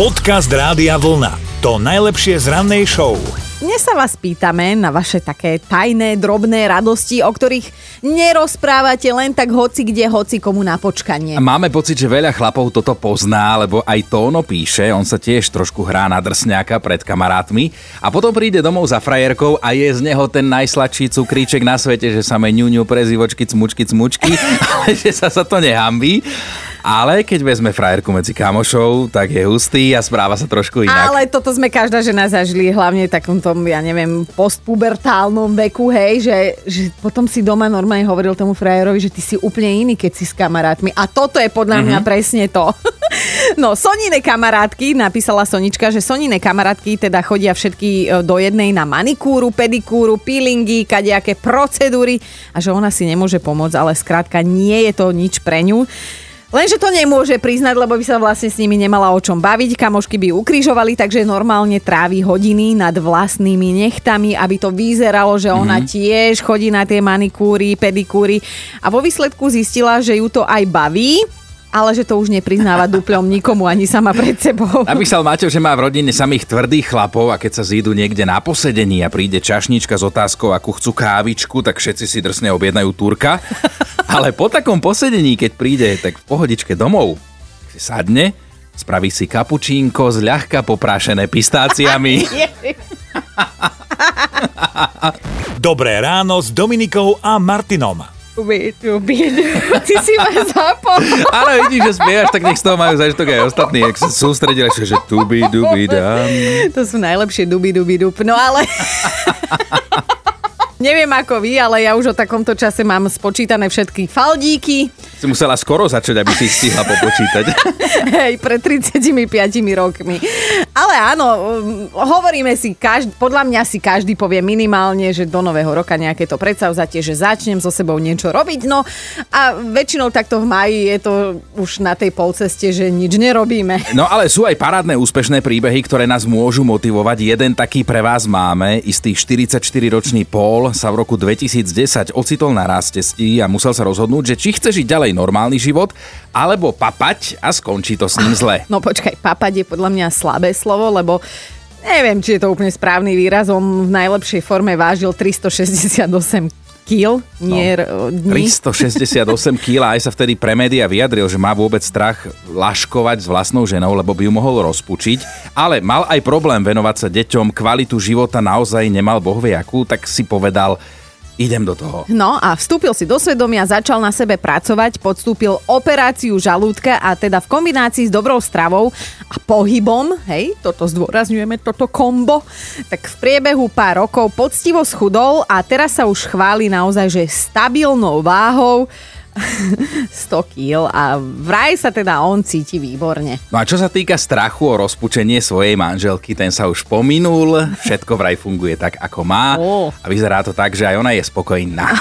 Podcast Rádia Vlna. To najlepšie z rannej show. Dnes sa vás pýtame na vaše také tajné, drobné radosti, o ktorých nerozprávate len tak hoci kde, hoci komu na počkanie. Máme pocit, že veľa chlapov toto pozná, lebo aj Tóno píše, on sa tiež trošku hrá na drsňáka pred kamarátmi a potom príde domov za frajerkou a je z neho ten najsladší cukríček na svete, že sa ňuňu prezývočky, cmučky, cmučky, ale že sa sa to nehambí. Ale keď vezme frajerku medzi kamošov, tak je hustý a správa sa trošku inak. Ale toto sme každá žena zažili, hlavne v takom tom, ja neviem, postpubertálnom veku, hej, že, že potom si doma normálne hovoril tomu frajerovi, že ty si úplne iný, keď si s kamarátmi. A toto je podľa mňa mm-hmm. presne to. no, Sonine kamarátky, napísala Sonička, že Sonine kamarátky teda chodia všetky e, do jednej na manikúru, pedikúru, peelingy, kadejaké procedúry a že ona si nemôže pomôcť, ale skrátka nie je to nič pre ňu. Lenže to nemôže priznať, lebo by sa vlastne s nimi nemala o čom baviť. Kamošky by ukrižovali, takže normálne trávi hodiny nad vlastnými nechtami, aby to vyzeralo, že ona mm-hmm. tiež chodí na tie manikúry, pedikúry. A vo výsledku zistila, že ju to aj baví ale že to už nepriznáva duplom nikomu ani sama pred sebou. Napísal Maťo, že má v rodine samých tvrdých chlapov a keď sa zídu niekde na posedení a príde čašnička s otázkou, akú chcú kávičku, tak všetci si drsne objednajú turka. Ale po takom posedení, keď príde, tak v pohodičke domov si sadne, spraví si kapučínko z ľahka poprášené pistáciami. Dobré ráno s Dominikou a Martinom. Ty si ma zapol. Áno, vidíš, že spievaš, tak nech z toho majú zažitok aj ostatní, ak sa sústredili, že tubi, dubi, dam. To sú najlepšie dubi, dubi, dub. No ale... Neviem ako vy, ale ja už o takomto čase mám spočítané všetky faldíky. Si musela skoro začať, aby si ich stihla popočítať. Hej, pred 35 rokmi. Ale áno, um, hovoríme si, každý, podľa mňa si každý povie minimálne, že do nového roka nejaké to predsavzatie, že začnem so sebou niečo robiť. No a väčšinou takto v maji je to už na tej polceste, že nič nerobíme. No ale sú aj parádne úspešné príbehy, ktoré nás môžu motivovať. Jeden taký pre vás máme. Istý 44-ročný Paul sa v roku 2010 ocitol na rástestí a musel sa rozhodnúť, že či chce žiť ďalej normálny život, alebo papať a skončí to s ním zle. No počkaj, papať je podľa mňa slabé slovo, lebo Neviem, či je to úplne správny výraz. On v najlepšej forme vážil 368 kg, nie no, dní. 368 kg aj sa vtedy pre média vyjadril, že má vôbec strach laškovať s vlastnou ženou, lebo by ju mohol rozpučiť, ale mal aj problém venovať sa deťom, kvalitu života naozaj nemal bohviakú, tak si povedal, idem do toho. No a vstúpil si do svedomia, začal na sebe pracovať, podstúpil operáciu žalúdka a teda v kombinácii s dobrou stravou a pohybom, hej, toto zdôrazňujeme, toto kombo, tak v priebehu pár rokov poctivo schudol a teraz sa už chváli naozaj, že stabilnou váhou 100 kg a vraj sa teda on cíti výborne. No a čo sa týka strachu o rozpučenie svojej manželky, ten sa už pominul, všetko vraj funguje tak, ako má oh. a vyzerá to tak, že aj ona je spokojná.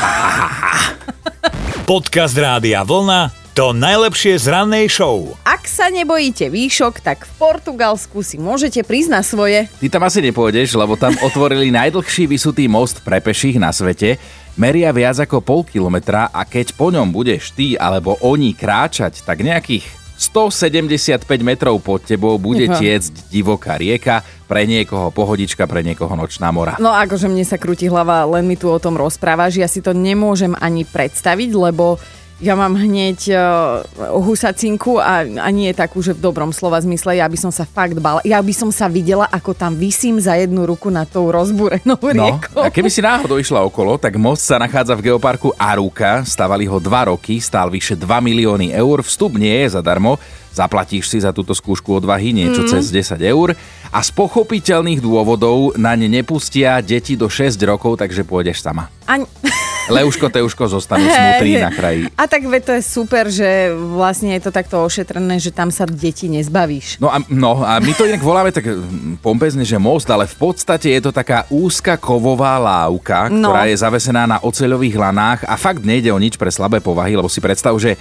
Podcast Rádia Vlna to najlepšie z rannej show. Ak sa nebojíte výšok, tak v Portugalsku si môžete priznať svoje. Ty tam asi nepôjdeš, lebo tam otvorili najdlhší vysutý most pre peších na svete meria viac ako pol kilometra a keď po ňom budeš ty alebo oni kráčať, tak nejakých 175 metrov pod tebou bude tiecť divoká rieka, pre niekoho pohodička, pre niekoho nočná mora. No akože mne sa krúti hlava, len mi tu o tom rozprávaš, ja si to nemôžem ani predstaviť, lebo ja mám hneď uh, husacinku a, a nie takú, že v dobrom slova zmysle. Ja by som sa fakt bala. Ja by som sa videla, ako tam vysím za jednu ruku na tou rozbúrenou no, riekou. A keby si náhodou išla okolo, tak most sa nachádza v geoparku Aruka. Stavali ho dva roky, stál vyše 2 milióny eur. Vstup nie je zadarmo. Zaplatíš si za túto skúšku odvahy niečo mm. cez 10 eur a z pochopiteľných dôvodov na ne nepustia deti do 6 rokov, takže pôjdeš sama. Ani... Leuško, Teuško zostanú smutrí na kraji. A tak ve to je super, že vlastne je to takto ošetrené, že tam sa deti nezbavíš. No a, no, a my to inak voláme tak pompezne, že most, ale v podstate je to taká úzka kovová lávka, no. ktorá je zavesená na oceľových lanách a fakt nejde o nič pre slabé povahy, lebo si predstav, že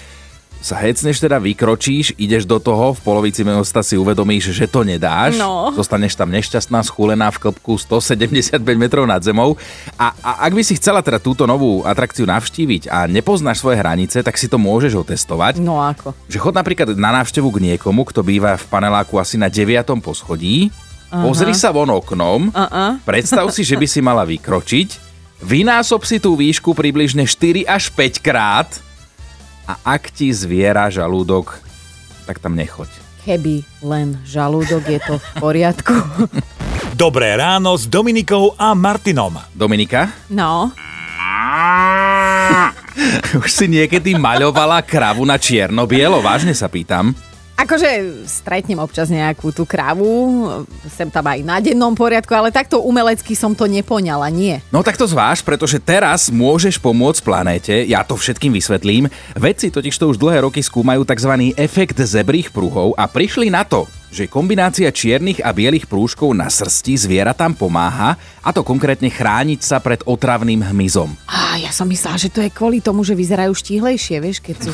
sa hecneš teda, vykročíš, ideš do toho, v polovici mesta si uvedomíš, že to nedáš. No. Zostaneš tam nešťastná, schúlená v klopku 175 metrov nad zemou. A, a ak by si chcela teda túto novú atrakciu navštíviť a nepoznáš svoje hranice, tak si to môžeš otestovať. No ako? Že chod napríklad na návštevu k niekomu, kto býva v paneláku asi na 9. poschodí, Aha. pozri sa von oknom, Uh-uh. predstav si, že by si mala vykročiť, vynásob si tú výšku približne 4 až 5 krát a ak ti zviera žalúdok, tak tam nechoď. Keby len žalúdok je to v poriadku. Dobré ráno s Dominikou a Martinom. Dominika, No, už si niekedy maľovala kravu na čierno-bielo? Vážne sa pýtam. Akože stretnem občas nejakú tú kravu, sem tam aj na dennom poriadku, ale takto umelecky som to nepoňala, nie. No tak to zváž, pretože teraz môžeš pomôcť planéte, ja to všetkým vysvetlím. Vedci totiž to už dlhé roky skúmajú tzv. efekt zebrých pruhov a prišli na to, že kombinácia čiernych a bielých prúžkov na srsti zvieratám pomáha, a to konkrétne chrániť sa pred otravným hmyzom. Á, ja som myslela, že to je kvôli tomu, že vyzerajú štíhlejšie, vieš, keď sú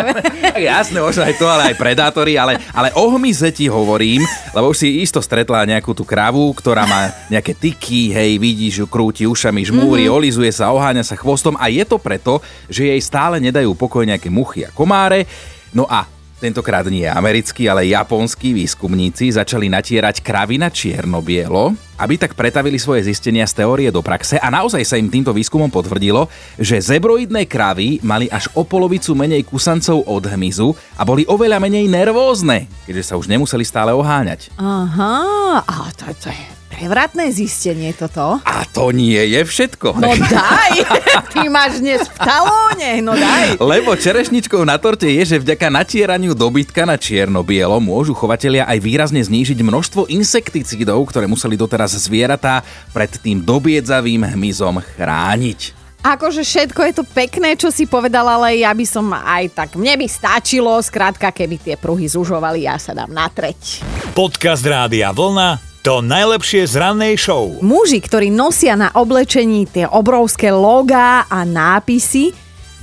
jasné, možno aj to, ale aj predátory, ale, ale o hmyze ti hovorím, lebo už si isto stretla nejakú tú kravu, ktorá má nejaké tyky, hej, vidíš ju, krúti ušami, žmúri, mm-hmm. olizuje sa, oháňa sa chvostom a je to preto, že jej stále nedajú pokoj nejaké muchy a komáre. No a tentokrát nie americkí, ale japonskí výskumníci začali natierať kravy čierno-bielo, aby tak pretavili svoje zistenia z teórie do praxe a naozaj sa im týmto výskumom potvrdilo, že zebroidné kravy mali až o polovicu menej kusancov od hmyzu a boli oveľa menej nervózne, keďže sa už nemuseli stále oháňať. Aha, a to, to je prevratné zistenie toto. A to nie je všetko. No daj, ty máš dnes v talóne, no daj. Lebo čerešničkou na torte je, že vďaka natieraniu dobytka na čierno-bielo môžu chovatelia aj výrazne znížiť množstvo insekticídov, ktoré museli doteraz zvieratá pred tým dobiedzavým hmyzom chrániť. Akože všetko je to pekné, čo si povedala, ale ja by som aj tak, mne by stačilo, skrátka, keby tie pruhy zužovali, ja sa dám na treť. Podcast Rádia Vlna to najlepšie z rannej show. Muži, ktorí nosia na oblečení tie obrovské logá a nápisy,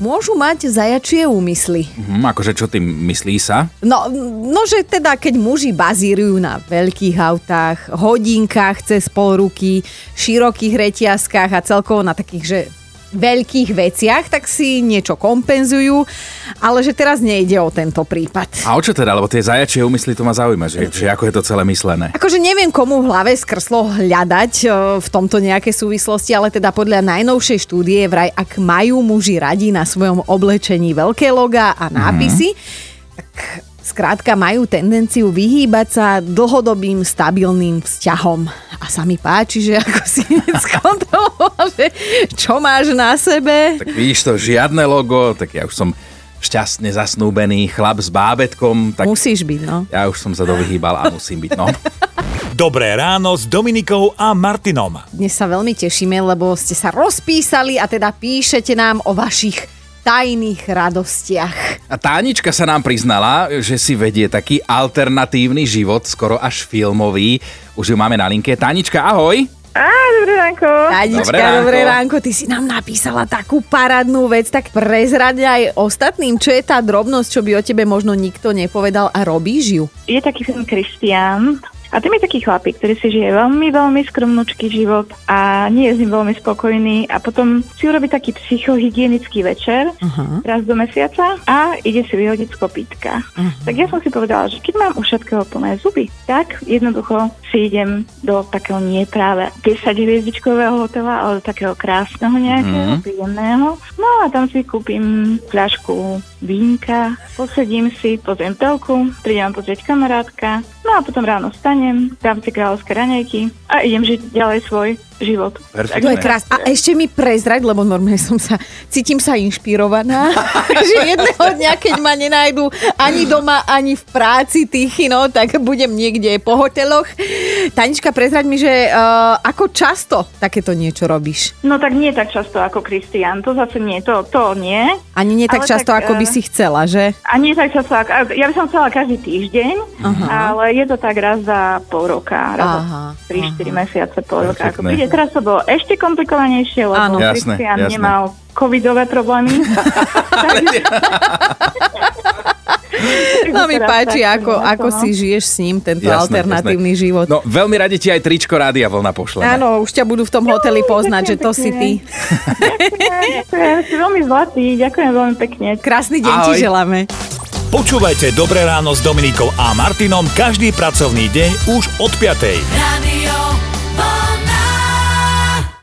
môžu mať zajačie úmysly. Hm, akože čo tým myslí sa? No, no, že teda keď muži bazírujú na veľkých autách, hodinkách cez pol ruky, širokých reťazkách a celkovo na takých, že veľkých veciach, tak si niečo kompenzujú, ale že teraz nejde o tento prípad. A o čo teda? Lebo tie zajačie úmysly to ma zaujíma, že, že ako je to celé myslené. Akože neviem, komu v hlave skrslo hľadať e, v tomto nejaké súvislosti, ale teda podľa najnovšej štúdie vraj, ak majú muži radi na svojom oblečení veľké logá a nápisy, mm-hmm. tak skrátka majú tendenciu vyhýbať sa dlhodobým stabilným vzťahom. A sa mi páči, že ako si skontroloval, že čo máš na sebe. Tak vidíš to, žiadne logo, tak ja už som šťastne zasnúbený chlap s bábetkom, tak Musíš byť, no. ja už som sa dovyhýbal a musím byť, no. Dobré ráno s Dominikou a Martinom. Dnes sa veľmi tešíme, lebo ste sa rozpísali a teda píšete nám o vašich tajných radostiach. A Tánička sa nám priznala, že si vedie taký alternatívny život, skoro až filmový. Už ju máme na linke. Tánička, ahoj! Á, dobré ránko. Tadička, Dobré ránko. dobré ránko, ty si nám napísala takú parádnu vec, tak prezraď aj ostatným, čo je tá drobnosť, čo by o tebe možno nikto nepovedal a robíš ju. Je taký film Kristián. A tým je taký chlapík, ktorý si žije veľmi, veľmi skromnočký život a nie je s ním veľmi spokojný a potom si urobí taký psychohygienický večer Aha. raz do mesiaca a ide si vyhodiť z kopítka. Tak ja som si povedala, že keď mám u všetkého plné zuby, tak jednoducho si idem do takého nie práve 10 hviezdičkového hotela, ale do takého krásneho nejakého, Mhm. príjemného. No a tam si kúpim fľašku vínka, posedím si, pozriem telku, príde ma pozrieť kamarátka, no a potom ráno vstanem, dám si kráľovské raňajky a idem žiť ďalej svoj život. Perfektné. To je krás. A ešte mi prezrať, lebo normálne som sa, cítim sa inšpirovaná, že jedného dňa, keď ma nenajdu ani doma, ani v práci Tichy, no, tak budem niekde po hoteloch Tanička, prezraď mi, že uh, ako často takéto niečo robíš? No tak nie tak často ako Kristian, to zase nie, to, to nie. Ani nie tak Ale často, tak, ako by eh, si chcela, že? A nie tak často, ako, ja by som chcela každý týždeň, Aha. ale je to tak raz za pol roka, raz Aha, za 3-4 mesiace, pol roka. Ako príde, teraz to bolo ešte komplikovanejšie, lebo Áno. Jasné, Kristian jasné. nemal covidové problémy. No mi páči, ako, ako no. si žiješ s ním, tento Jasné, alternatívny jasné. život. No, veľmi radi ti aj tričko Rádia Vlna pošleme. Áno, už ťa budú v tom hoteli poznať, že to si ty. Ďakujem, si veľmi zlatý, ďakujem veľmi pekne. Krásny deň ti želáme. Počúvajte Dobré ráno s Dominikou a Martinom každý pracovný deň už od 5. Radio